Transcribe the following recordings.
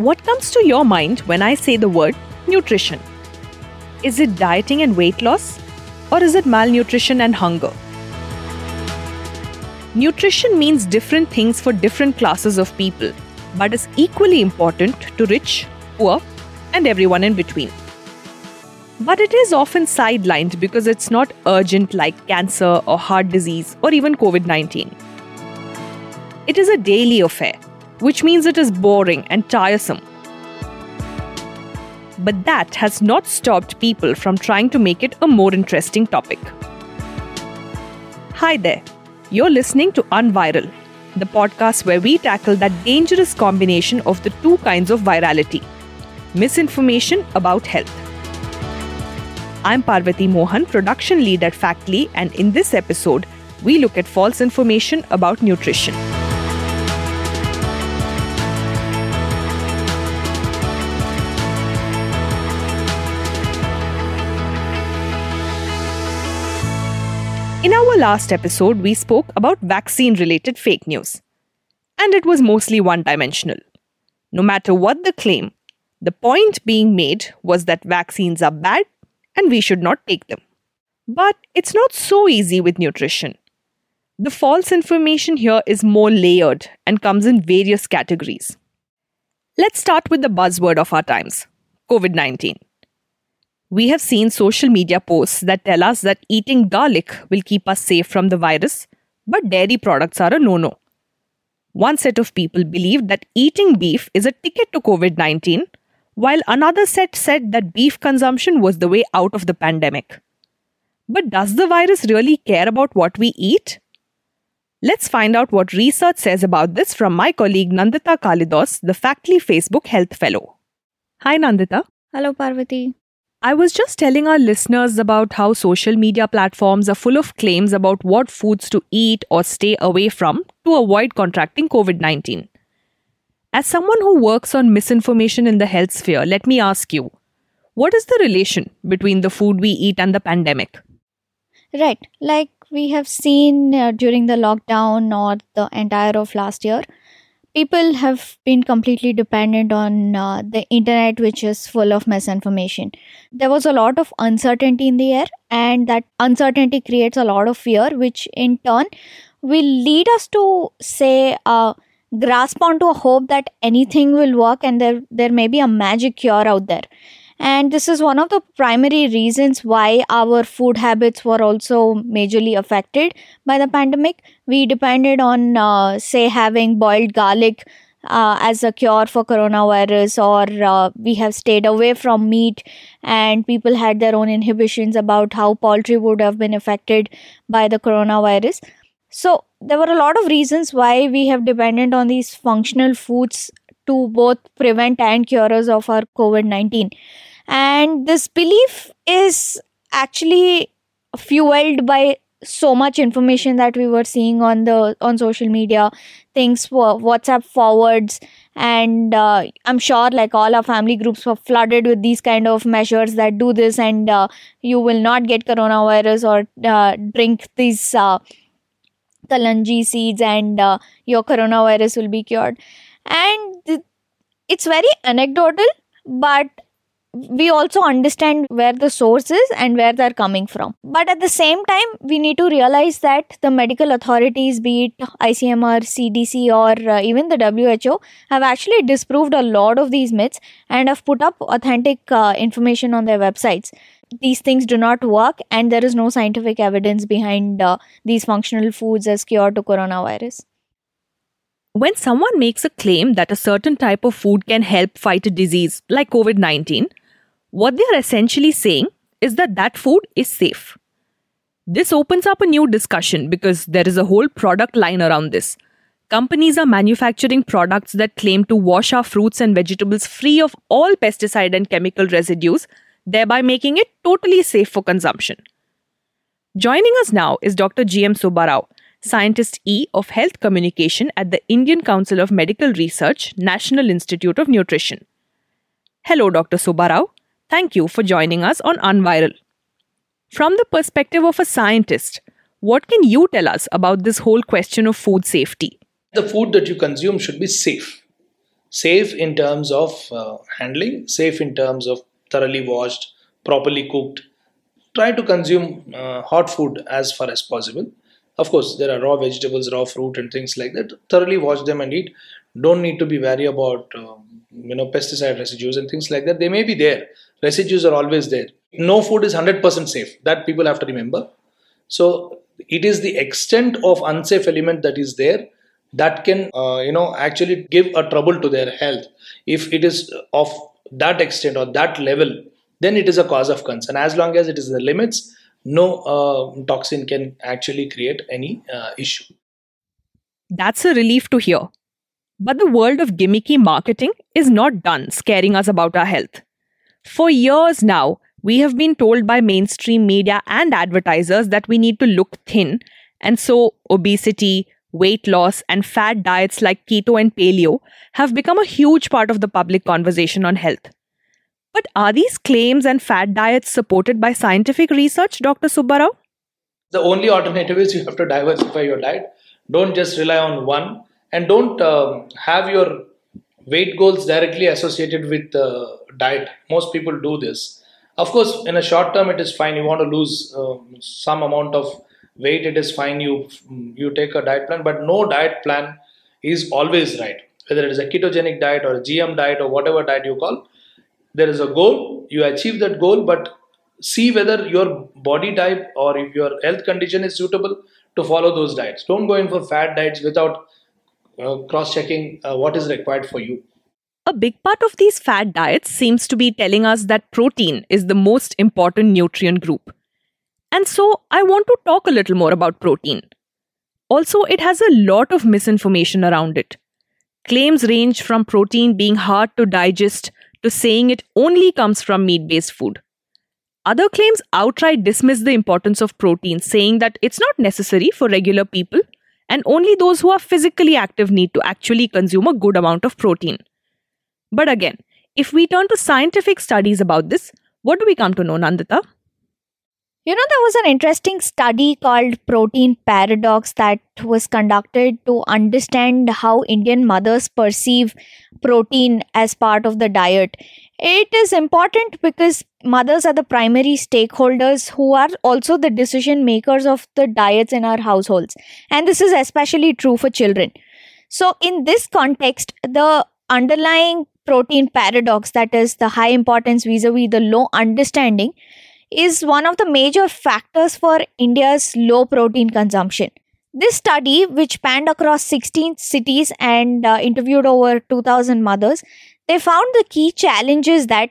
What comes to your mind when I say the word nutrition? Is it dieting and weight loss? Or is it malnutrition and hunger? Nutrition means different things for different classes of people, but is equally important to rich, poor, and everyone in between. But it is often sidelined because it's not urgent like cancer or heart disease or even COVID 19. It is a daily affair, which means it is boring and tiresome. But that has not stopped people from trying to make it a more interesting topic. Hi there, you're listening to Unviral, the podcast where we tackle that dangerous combination of the two kinds of virality misinformation about health. I'm Parvati Mohan, production lead at Factly, and in this episode, we look at false information about nutrition. In our last episode, we spoke about vaccine related fake news. And it was mostly one dimensional. No matter what the claim, the point being made was that vaccines are bad and we should not take them. But it's not so easy with nutrition. The false information here is more layered and comes in various categories. Let's start with the buzzword of our times COVID 19. We have seen social media posts that tell us that eating garlic will keep us safe from the virus, but dairy products are a no no. One set of people believed that eating beef is a ticket to COVID 19, while another set said that beef consumption was the way out of the pandemic. But does the virus really care about what we eat? Let's find out what research says about this from my colleague Nandita Kalidos, the Factly Facebook Health Fellow. Hi, Nandita. Hello, Parvati. I was just telling our listeners about how social media platforms are full of claims about what foods to eat or stay away from to avoid contracting COVID 19. As someone who works on misinformation in the health sphere, let me ask you what is the relation between the food we eat and the pandemic? Right, like we have seen uh, during the lockdown or the entire of last year, people have been completely dependent on uh, the internet which is full of misinformation. There was a lot of uncertainty in the air and that uncertainty creates a lot of fear which in turn will lead us to say uh, grasp onto a hope that anything will work and there there may be a magic cure out there and this is one of the primary reasons why our food habits were also majorly affected by the pandemic. We depended on uh, say having boiled garlic uh, as a cure for coronavirus or uh, we have stayed away from meat. And people had their own inhibitions about how poultry would have been affected by the coronavirus. So there were a lot of reasons why we have depended on these functional foods to both prevent and cure us of our covid-19 and this belief is actually fueled by so much information that we were seeing on the on social media things for whatsapp forwards. And uh, i'm sure like all our family groups were flooded with these kind of measures that do this and uh, you will not get coronavirus or uh, drink these uh, kalonji seeds and uh, your coronavirus will be cured. And it's very anecdotal but we also understand where the source is and where they're coming from. But at the same time, we need to realize that the medical authorities, be it ICMR, CDC, or uh, even the WHO, have actually disproved a lot of these myths and have put up authentic uh, information on their websites. These things do not work, and there is no scientific evidence behind uh, these functional foods as cure to coronavirus. When someone makes a claim that a certain type of food can help fight a disease like COVID 19, what they are essentially saying is that that food is safe. This opens up a new discussion because there is a whole product line around this. Companies are manufacturing products that claim to wash our fruits and vegetables free of all pesticide and chemical residues, thereby making it totally safe for consumption. Joining us now is Dr. G.M. Subbarao, Scientist E of Health Communication at the Indian Council of Medical Research, National Institute of Nutrition. Hello, Dr. Subbarao. Thank you for joining us on Unviral. From the perspective of a scientist, what can you tell us about this whole question of food safety? The food that you consume should be safe. safe in terms of uh, handling, safe in terms of thoroughly washed, properly cooked. Try to consume uh, hot food as far as possible. Of course, there are raw vegetables, raw fruit, and things like that. Thoroughly wash them and eat. Don't need to be wary about um, you know pesticide residues and things like that. They may be there. Residues are always there. No food is hundred percent safe. That people have to remember. So it is the extent of unsafe element that is there that can uh, you know actually give a trouble to their health if it is of that extent or that level then it is a cause of concern as long as it is the limits no uh, toxin can actually create any uh, issue that's a relief to hear but the world of gimmicky marketing is not done scaring us about our health for years now we have been told by mainstream media and advertisers that we need to look thin and so obesity weight loss, and fad diets like keto and paleo have become a huge part of the public conversation on health. But are these claims and fad diets supported by scientific research, Dr. Subbarao? The only alternative is you have to diversify your diet. Don't just rely on one, and don't um, have your weight goals directly associated with uh, diet. Most people do this. Of course, in a short term, it is fine. You want to lose uh, some amount of weight it is fine you you take a diet plan but no diet plan is always right whether it is a ketogenic diet or a gm diet or whatever diet you call there is a goal you achieve that goal but see whether your body type or if your health condition is suitable to follow those diets don't go in for fad diets without cross checking uh, what is required for you a big part of these fad diets seems to be telling us that protein is the most important nutrient group and so I want to talk a little more about protein. Also, it has a lot of misinformation around it. Claims range from protein being hard to digest to saying it only comes from meat based food. Other claims outright dismiss the importance of protein, saying that it's not necessary for regular people and only those who are physically active need to actually consume a good amount of protein. But again, if we turn to scientific studies about this, what do we come to know, Nandita? You know, there was an interesting study called Protein Paradox that was conducted to understand how Indian mothers perceive protein as part of the diet. It is important because mothers are the primary stakeholders who are also the decision makers of the diets in our households. And this is especially true for children. So, in this context, the underlying protein paradox, that is the high importance vis a vis the low understanding, is one of the major factors for India's low protein consumption. This study, which panned across 16 cities and uh, interviewed over 2,000 mothers, they found the key challenges that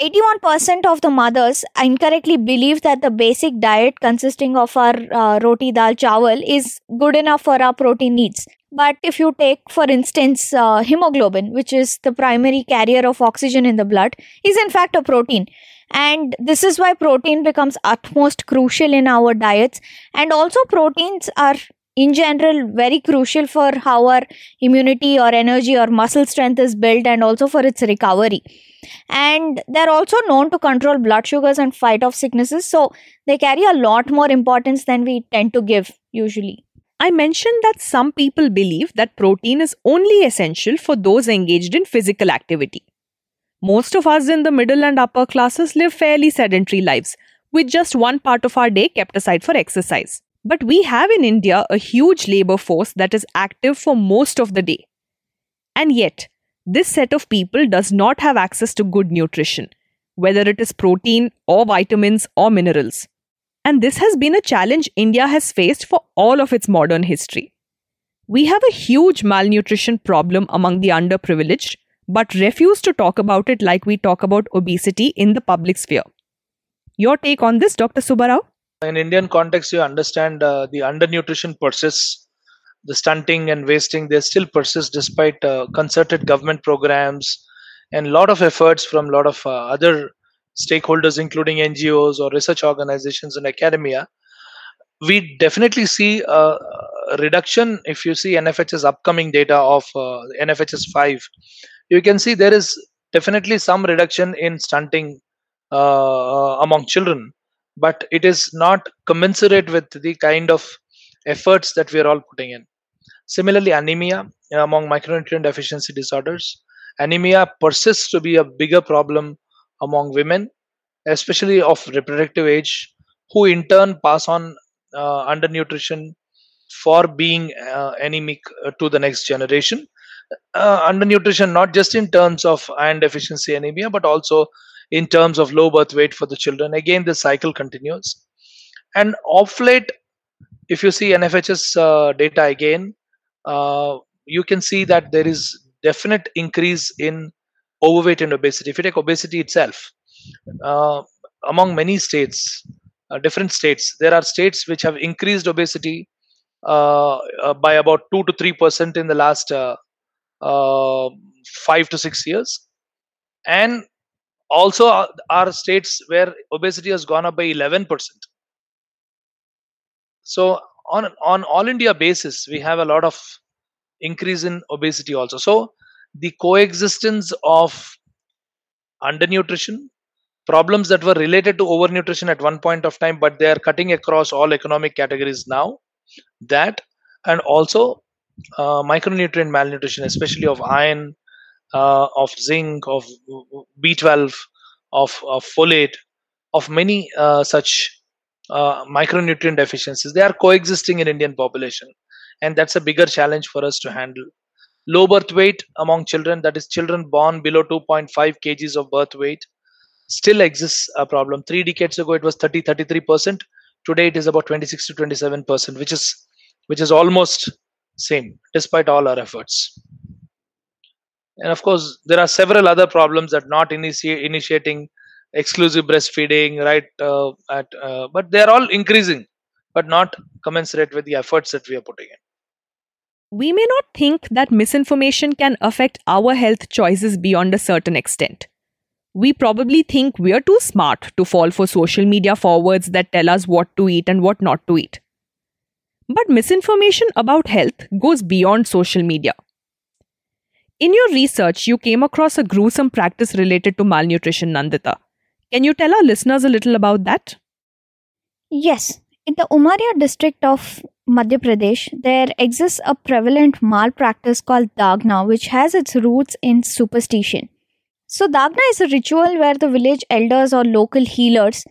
81% of the mothers incorrectly believe that the basic diet consisting of our uh, roti dal chawal is good enough for our protein needs. But if you take, for instance, uh, hemoglobin, which is the primary carrier of oxygen in the blood, is in fact a protein and this is why protein becomes utmost crucial in our diets. And also proteins are in general very crucial for how our immunity or energy or muscle strength is built and also for its recovery. And they're also known to control blood sugars and fight off sicknesses. So they carry a lot more importance than we tend to give usually. I mentioned that some people believe that protein is only essential for those engaged in physical activity. Most of us in the middle and upper classes live fairly sedentary lives, with just one part of our day kept aside for exercise. But we have in India a huge labor force that is active for most of the day. And yet, this set of people does not have access to good nutrition, whether it is protein or vitamins or minerals. And this has been a challenge India has faced for all of its modern history. We have a huge malnutrition problem among the underprivileged but refuse to talk about it like we talk about obesity in the public sphere. Your take on this, Dr. Subbarao? In Indian context, you understand uh, the undernutrition persists, the stunting and wasting, they still persist despite uh, concerted government programs and a lot of efforts from a lot of uh, other stakeholders, including NGOs or research organizations and academia. We definitely see a reduction if you see NFHS upcoming data of uh, NFHS 5 you can see there is definitely some reduction in stunting uh, among children but it is not commensurate with the kind of efforts that we are all putting in similarly anemia among micronutrient deficiency disorders anemia persists to be a bigger problem among women, especially of reproductive age, who in turn pass on uh, undernutrition for being uh, anemic uh, to the next generation. Uh, undernutrition, not just in terms of iron deficiency anemia, but also in terms of low birth weight for the children. Again, the cycle continues. And off late, if you see NFHS uh, data again, uh, you can see that there is definite increase in overweight and obesity. If you take obesity itself, uh, among many states, uh, different states, there are states which have increased obesity uh, uh, by about 2 to 3% in the last uh, 5 to 6 years. And also uh, are states where obesity has gone up by 11%. So on on all India basis, we have a lot of increase in obesity also. So the coexistence of undernutrition, problems that were related to overnutrition at one point of time, but they are cutting across all economic categories now. That and also micronutrient malnutrition, especially of iron, uh, of zinc, of B12, of, of folate, of many uh, such uh, micronutrient deficiencies. They are coexisting in Indian population, and that's a bigger challenge for us to handle. Low birth weight among children, that is, children born below 2.5 kgs of birth weight, still exists a problem. Three decades ago, it was 30 33 percent. Today, it is about 26 to 27 percent, which is which is almost same despite all our efforts. And of course, there are several other problems that not initi- initiating exclusive breastfeeding, right? Uh, at uh, but they are all increasing, but not commensurate with the efforts that we are putting in. We may not think that misinformation can affect our health choices beyond a certain extent. We probably think we're too smart to fall for social media forwards that tell us what to eat and what not to eat. But misinformation about health goes beyond social media. In your research, you came across a gruesome practice related to malnutrition, Nandita. Can you tell our listeners a little about that? Yes, in the Umaria district of Madhya Pradesh, there exists a prevalent malpractice called Dagna, which has its roots in superstition. So, Dagna is a ritual where the village elders or local healers,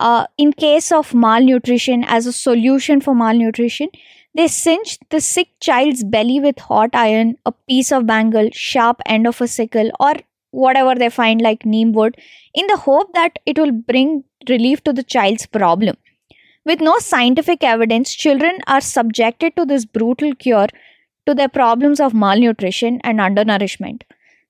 uh, in case of malnutrition, as a solution for malnutrition, they cinch the sick child's belly with hot iron, a piece of bangle, sharp end of a sickle, or whatever they find like neem wood, in the hope that it will bring relief to the child's problem. With no scientific evidence, children are subjected to this brutal cure to their problems of malnutrition and undernourishment.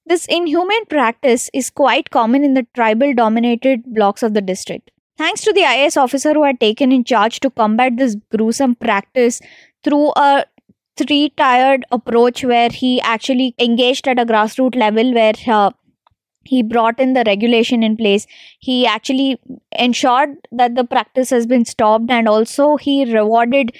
This inhumane practice is quite common in the tribal dominated blocks of the district. Thanks to the IAS officer who had taken in charge to combat this gruesome practice through a three tiered approach where he actually engaged at a grassroots level where uh, he brought in the regulation in place. He actually ensured that the practice has been stopped and also he rewarded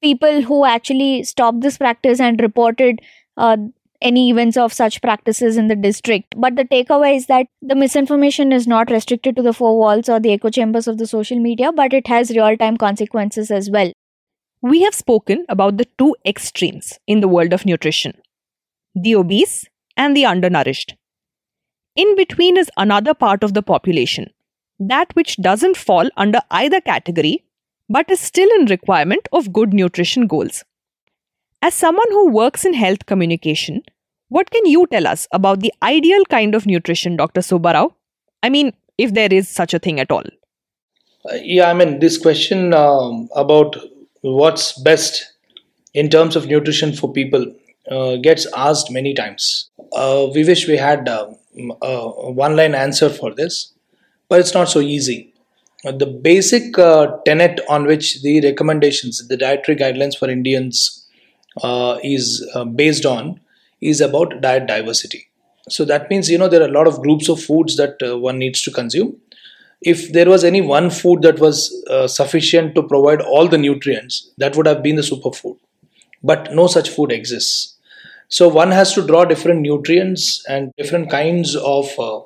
people who actually stopped this practice and reported uh, any events of such practices in the district. But the takeaway is that the misinformation is not restricted to the four walls or the echo chambers of the social media, but it has real time consequences as well. We have spoken about the two extremes in the world of nutrition the obese and the undernourished. In between is another part of the population, that which doesn't fall under either category but is still in requirement of good nutrition goals. As someone who works in health communication, what can you tell us about the ideal kind of nutrition, Dr. Subbarao? I mean, if there is such a thing at all. Uh, yeah, I mean, this question um, about what's best in terms of nutrition for people uh, gets asked many times. Uh, we wish we had um, a one line answer for this, but it's not so easy. Uh, the basic uh, tenet on which the recommendations, the dietary guidelines for Indians uh, is uh, based on is about diet diversity. So that means, you know, there are a lot of groups of foods that one needs to consume if there was any one food that was uh, sufficient to provide all the nutrients, that would have been the superfood. But no such food exists. So one has to draw different nutrients and different kinds of uh,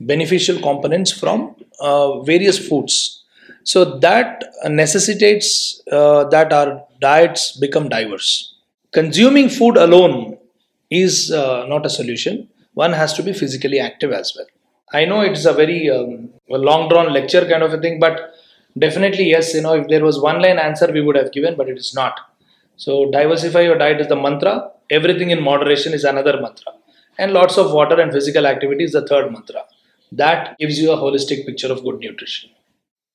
beneficial components from uh, various foods. So that necessitates uh, that our diets become diverse. Consuming food alone is uh, not a solution. one has to be physically active as well. I know it's a very um, long drawn lecture kind of a thing, but definitely, yes, you know, if there was one line answer, we would have given, but it is not. So, diversify your diet is the mantra, everything in moderation is another mantra, and lots of water and physical activity is the third mantra. That gives you a holistic picture of good nutrition.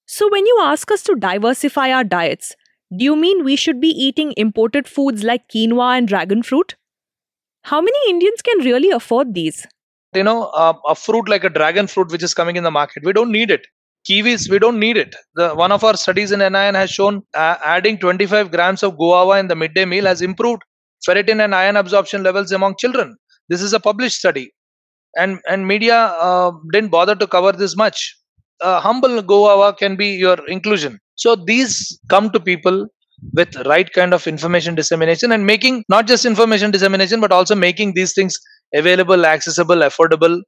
So, when you ask us to diversify our diets, do you mean we should be eating imported foods like quinoa and dragon fruit? How many Indians can really afford these? You know, a fruit like a dragon fruit which is coming in the market, we don't need it. Kiwis, we don't need it. The, one of our studies in NIN has shown uh, adding 25 grams of guava in the midday meal has improved ferritin and iron absorption levels among children. This is a published study, and and media uh, didn't bother to cover this much. Uh, humble guava can be your inclusion. So these come to people with right kind of information dissemination and making not just information dissemination but also making these things available accessible affordable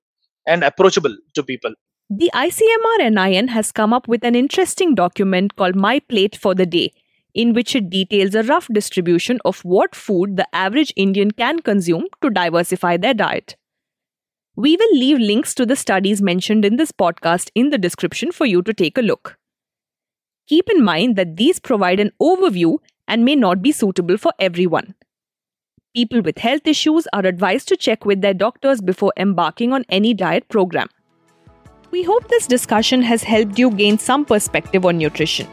and approachable to people. The icmr nin has come up with an interesting document called my plate for the day in which it details a rough distribution of what food the average indian can consume to diversify their diet. We will leave links to the studies mentioned in this podcast in the description for you to take a look Keep in mind that these provide an overview and may not be suitable for everyone. People with health issues are advised to check with their doctors before embarking on any diet program. We hope this discussion has helped you gain some perspective on nutrition.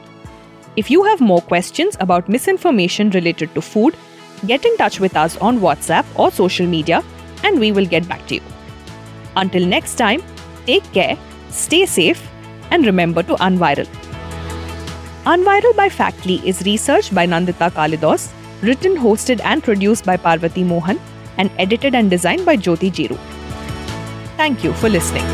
If you have more questions about misinformation related to food, get in touch with us on WhatsApp or social media and we will get back to you. Until next time, take care, stay safe, and remember to unviral. Unviral by Factly is researched by Nandita Kalidos, written, hosted, and produced by Parvati Mohan, and edited and designed by Jyoti Jiru. Thank you for listening.